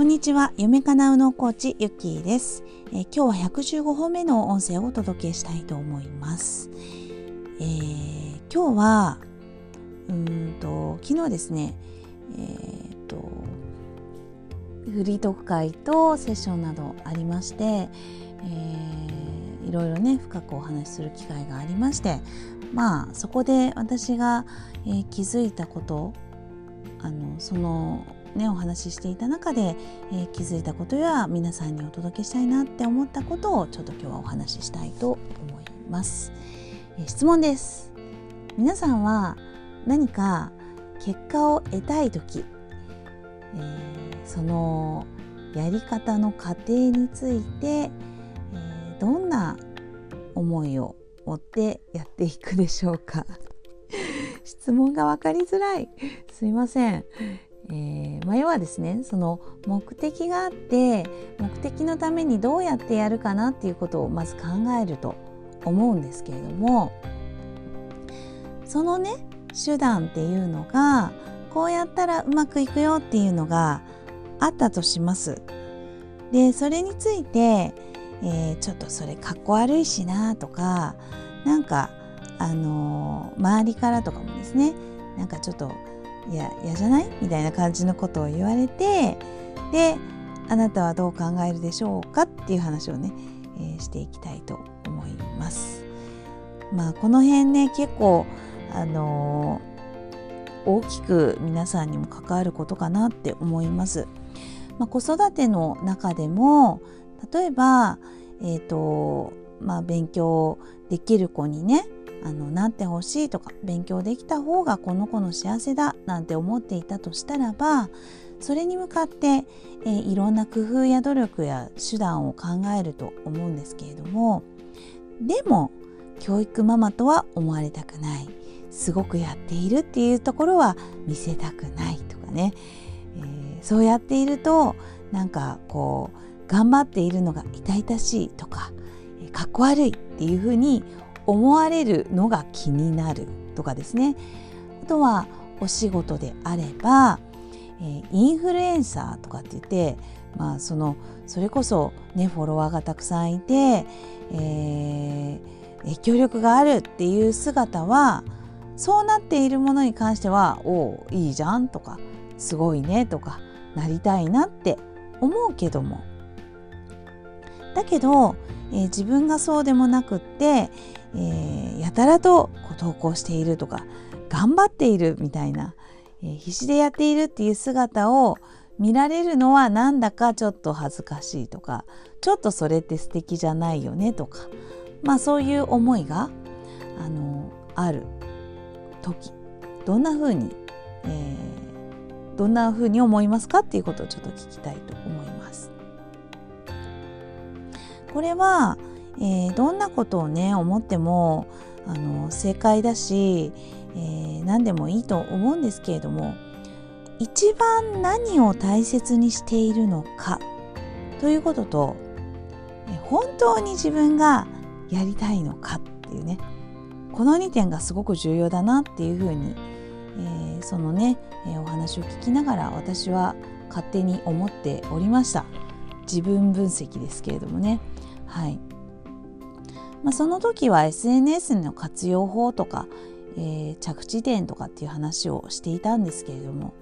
こんにちは夢かなうのコーチゆっきーです、えー、今日は115本目の音声をお届けしたいと思います、えー、今日はうんと昨日ですねえー、っとフリートーク会とセッションなどありまして、えー、いろいろね深くお話しする機会がありましてまあそこで私が、えー、気づいたことあのそのねお話ししていた中で、えー、気づいたことや皆さんにお届けしたいなって思ったことをちょっと今日はお話ししたいと思います。えー、質問です。皆さんは何か結果を得たい時、えー、そのやり方の過程について、えー、どんな思いを持ってやっていくでしょうか？質問が分かりづらいすいません、えー、まあ、要はですねその目的があって目的のためにどうやってやるかなっていうことをまず考えると思うんですけれどもそのね手段っていうのがこうやったらうまくいくよっていうのがあったとします。でそれについて、えー、ちょっとそれかっこ悪いしなとかなんかあのー、周りからとかもですねなんかちょっといや嫌じゃない？みたいな感じのことを言われてであなたはどう考えるでしょうか？っていう話をね、えー、していきたいと思います。まあこの辺ね結構あのー、大きく皆さんにも関わることかなって思います。まあ、子育ての中でも例えば、えーとまあ、勉強できる子にねあのなってほしいとか勉強できた方がこの子の幸せだなんて思っていたとしたらばそれに向かって、えー、いろんな工夫や努力や手段を考えると思うんですけれどもでも教育ママとは思われたくない。すごくやっているっていうところは見せたくないとかね、えー、そうやっているとなんかこう頑張っているのが痛々しいとかかっこ悪いっていうふうに思われるのが気になるとかですね。あとはお仕事であれば、え、インフルエンサーとかって言ってまあそのそれこそねフォロワーがたくさんいて、えー、影響力があるっていう姿はそうなっているものに関しては「おおいいじゃん」とか「すごいね」とか「なりたいな」って思うけども。だけど、えー、自分がそうでもなくって、えー、やたらとこう投稿しているとか頑張っているみたいな、えー、必死でやっているっていう姿を見られるのはなんだかちょっと恥ずかしいとかちょっとそれって素敵じゃないよねとかまあそういう思いがあのある時どんな風に、えー、どんな風に思いますかっていうことをちょっと聞きたいと思います。これは、えー、どんなことをね思ってもあの正解だし、えー、何でもいいと思うんですけれども一番何を大切にしているのかということと本当に自分がやりたいのかっていうねこの2点がすごく重要だなっていうふうに、えー、そのね、え、お話を聞きながら私は勝手に思っておりました。自分分析ですけれどもね。はい。まあ、その時は SNS の活用法とか、えー、着地点とかっていう話をしていたんですけれども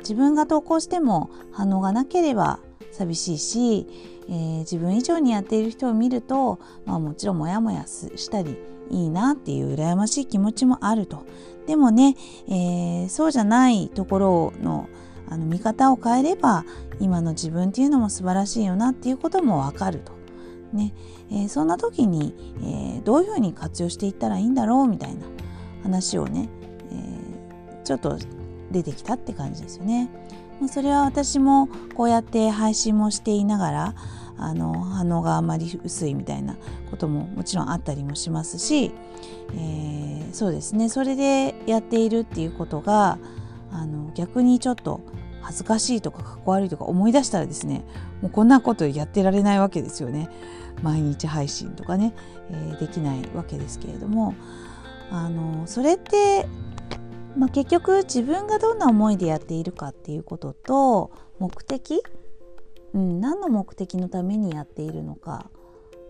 自分が投稿しても反応がなければ寂しいし、えー、自分以上にやっている人を見ると、まあ、もちろんモヤモヤしたりいいなっていう羨ましい気持ちもあるとでもね、えー、そうじゃないところのあの見方を変えれば今の自分っていうのも素晴らしいよなっていうこともわかると。ねえー、そんな時に、えー、どういうふうに活用していったらいいんだろうみたいな話をね、えー、ちょっと出てきたって感じですよね。まあ、それは私もこうやって配信もしていながらあの反応があまり薄いみたいなことももちろんあったりもしますし、えー、そうですねそれでやっているっていうことがあの逆にちょっと恥ずかしいとかかっこ悪いとか思い出したらですねもうこんなことやってられないわけですよね。毎日配信とかね、えー、できないわけですけれどもあのそれってまあ、結局自分がどんな思いでやっているかっていうことと目的、うん、何の目的のためにやっているのか。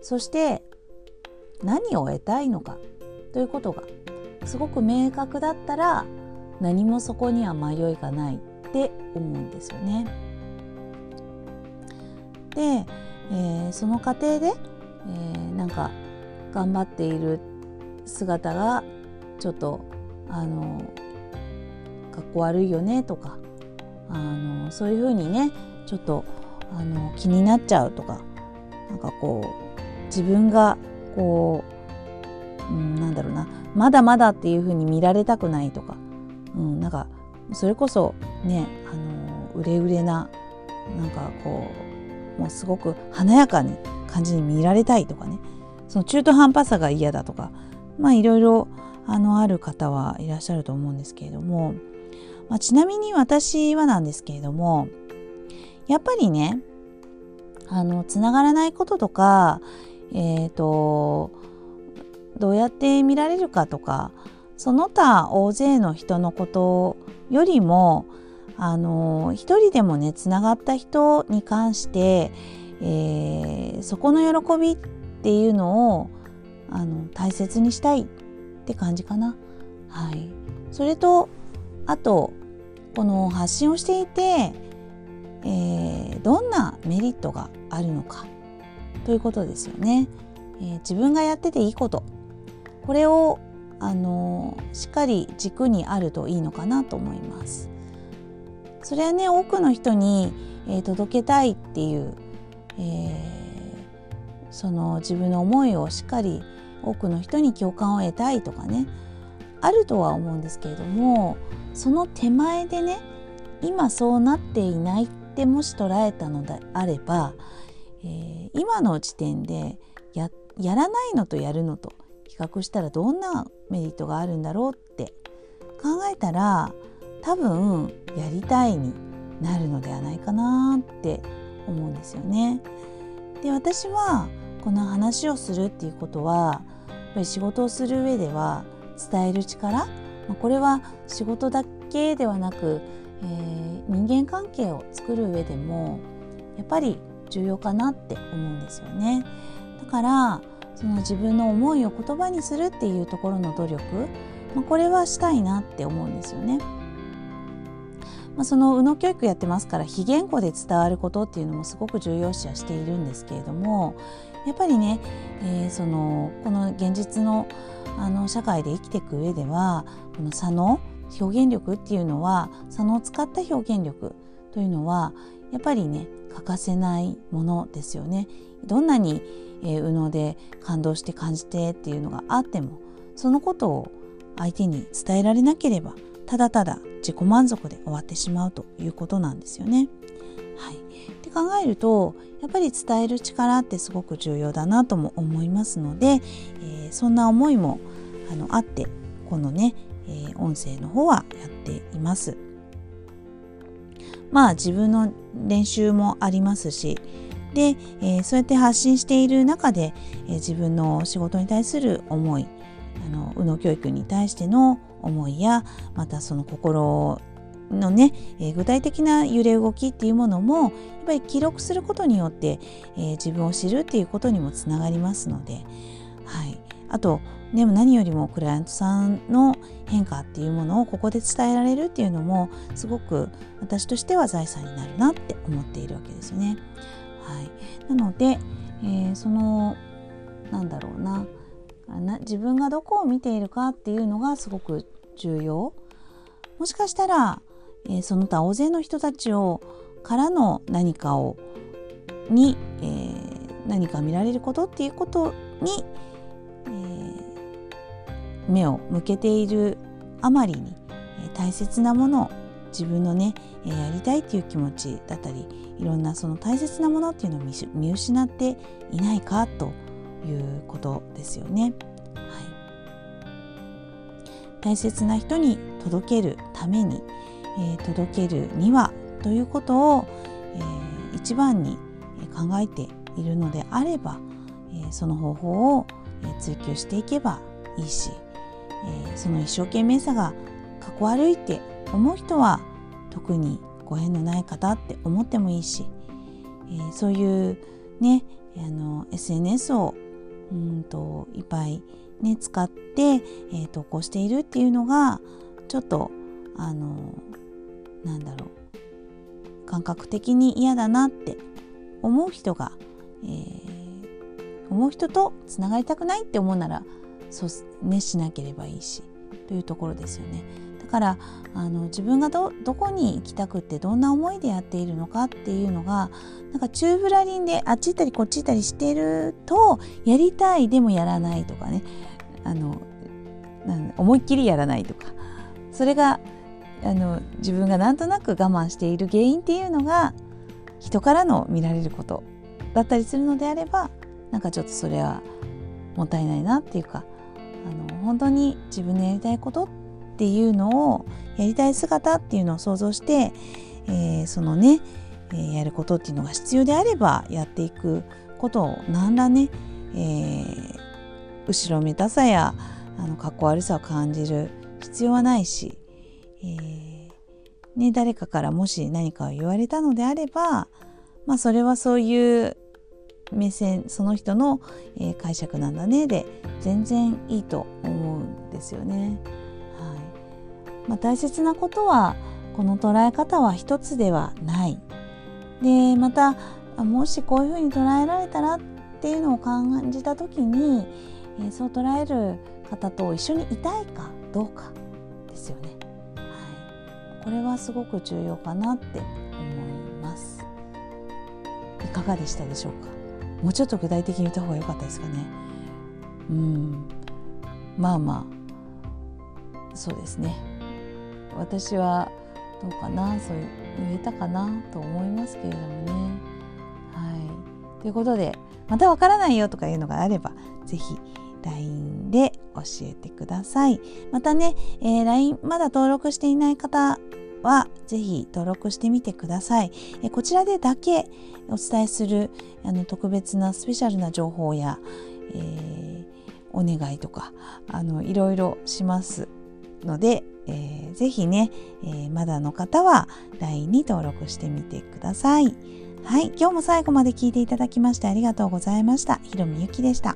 そして何を得たいのか？ということがすごく明確だったら何もそこには迷いがない。って思うんですよね。で、えー、その過程で、えー、なんか頑張っている姿がちょっとあのかっこ悪いよねとかあのそういうふうにねちょっとあの気になっちゃうとかなんかこう自分がこう、うん、なんだろうなまだまだっていうふうに見られたくないとか、うん、なんかそれこそねあのうれうれななんかこうもうすごく華やかに感じに見られたいとかね。その中途半端さが嫌だとかまあいろいろあのある方はいらっしゃると思うんですけれども、まあ、ちなみに私はなんですけれどもやっぱりねあのつながらないこととかえっ、ー、とどうやって見られるかとかその他大勢の人のことよりもあの一人でもねつながった人に関して、えー、そこの喜びっていうのをあの大切にしたいって感じかな。はい、それとあとこの発信をしていて、えー、どんなメリットがあるのかということですよね。えー、自分がやってていいことこれをあのしっかり軸にあるといいのかなと思います。それはね多くの人に、えー、届けたいっていう、えー、その自分の思いをしっかり多くの人に共感を得たいとかねあるとは思うんですけれどもその手前でね今そうなっていないってもし捉えたのであれば、えー、今の時点でややらないのとやるのと比較したらどんなメリットがあるんだろうって考えたら多分やりたいになるのではないかなって思うんですよね。で私はこの話をするっていうことはやっぱり仕事をする上では伝える力これは仕事だけではなく、えー、人間関係を作る上でもやっぱり重要かなって思うんですよね。だからその自分の思いを言葉にするっていうところの努力、まあ、これはしたいなって思うんですよね。まあ、その右脳教育やってますから非言語で伝わることっていうのもすごく重要視はしているんですけれどもやっぱりね、えー、そのこの現実のあの社会で生きていく上ではこの左脳表現力っていうのは左脳を使った表現力というのはやっぱりね欠かせないものですよね。どんなに、えー、右脳で感動して感じてっていうのがあってもそのことを相手に伝えられなければただただ自己満足で終わってしまうということなんですよね。はい、って考えるとやっぱり伝える力ってすごく重要だなとも思いますので、えー、そんな思いもあのあってこのね、えー、音声の方はやっています。まあ自分の練習もありますしで、えー、そうやって発信している中で、え、自分の仕事に対する思いあの右脳教育に対しての思いやまたその心のね、え、具体的な揺れ動きっていうものもやっぱり記録することによって、え、自分を知るっていうことにもつながりますので、はい、あとでも何よりもクライアントさんの変化っていうものをここで伝えられるっていうのもすごく私としては財産になるなって思っているわけですよね。はい、なので、えー、そのなんだろうな。な自分がどこを見ているかっていうのがすごく重要。もしかしたら、えー、その他大勢の人たちをからの何かをに、えー、何か見られることっていうことに、えー、目を向けているあまりに、え、大切なものを自分のね、え、やりたいっていう気持ちだったりいろんなその大切なものっていうのを見失っていないかということですよね。はい、大切な人に届けるために、えー、届けるにはということを、えー、一番に考えているのであれば、えー、その方法を追求していけばいいし、えその一生懸命さがかっこ悪いって思う人は特にご縁のない方って思ってもいいし、え、そういうねあの SNS をうんといっぱいね使って、えー、投稿しているっていうのがちょっとあのなんだろう感覚的に嫌だなって思う人が、えー、思う人とつながりたくないって思うならそうねしなければいいしというところですよね。からあの自分がどこに行きたくってどんな思いでやっているのかっていうのがなんか宙ぶらりんであっち行ったりこっち行ったりしてるとやりたいでもやらないとかね。あの思いっきりやらないとか。それがあの自分がなんとなく我慢している原因っていうのが人からの見られることだったりするのであればなんかちょっとそれはもったいないなっていうかあの本当に自分のやりたいことってていうのをやりたい姿っていうのを想像して、えー、そのね、えー、やることっていうのが必要であればやっていくことを何らね、えー、後ろめたさやあのかっこ悪さを感じる必要はないし、えー、ね、誰かからもし何かを言われたのであれば、まあ、それはそういう目線その人の、え、解釈なんだねで全然いいと思うんですよね。まあ、大切なことはこの捉え方は一つではない。でまたもしこういうふうに捉えられたらっていうのを感じた時に、えー、そう捉える方と一緒にいたいかどうかですよね。はい、これはすごく重要かなって思います。いかがでしたでしょうか？もうちょっと具体的に言った方が良かったですかね。うん、まあまあそうですね。私はどうかなそう言えたかなと思いますけれどもね。はい、ということでまたわからないよとかいうのがあれば是非 LINE で教えてください。またね、えー、LINE まだ登録していない方はぜひ登録してみてください。えこちらでだけお伝えするあの特別なスペシャルな情報や、えー、お願いとかあのいろいろしますので、えー、ぜひね、えー、まだの方は LINE に登録してみてください。はい、今日も最後まで聞いていただきましてありがとうございました。ひろみゆきでした。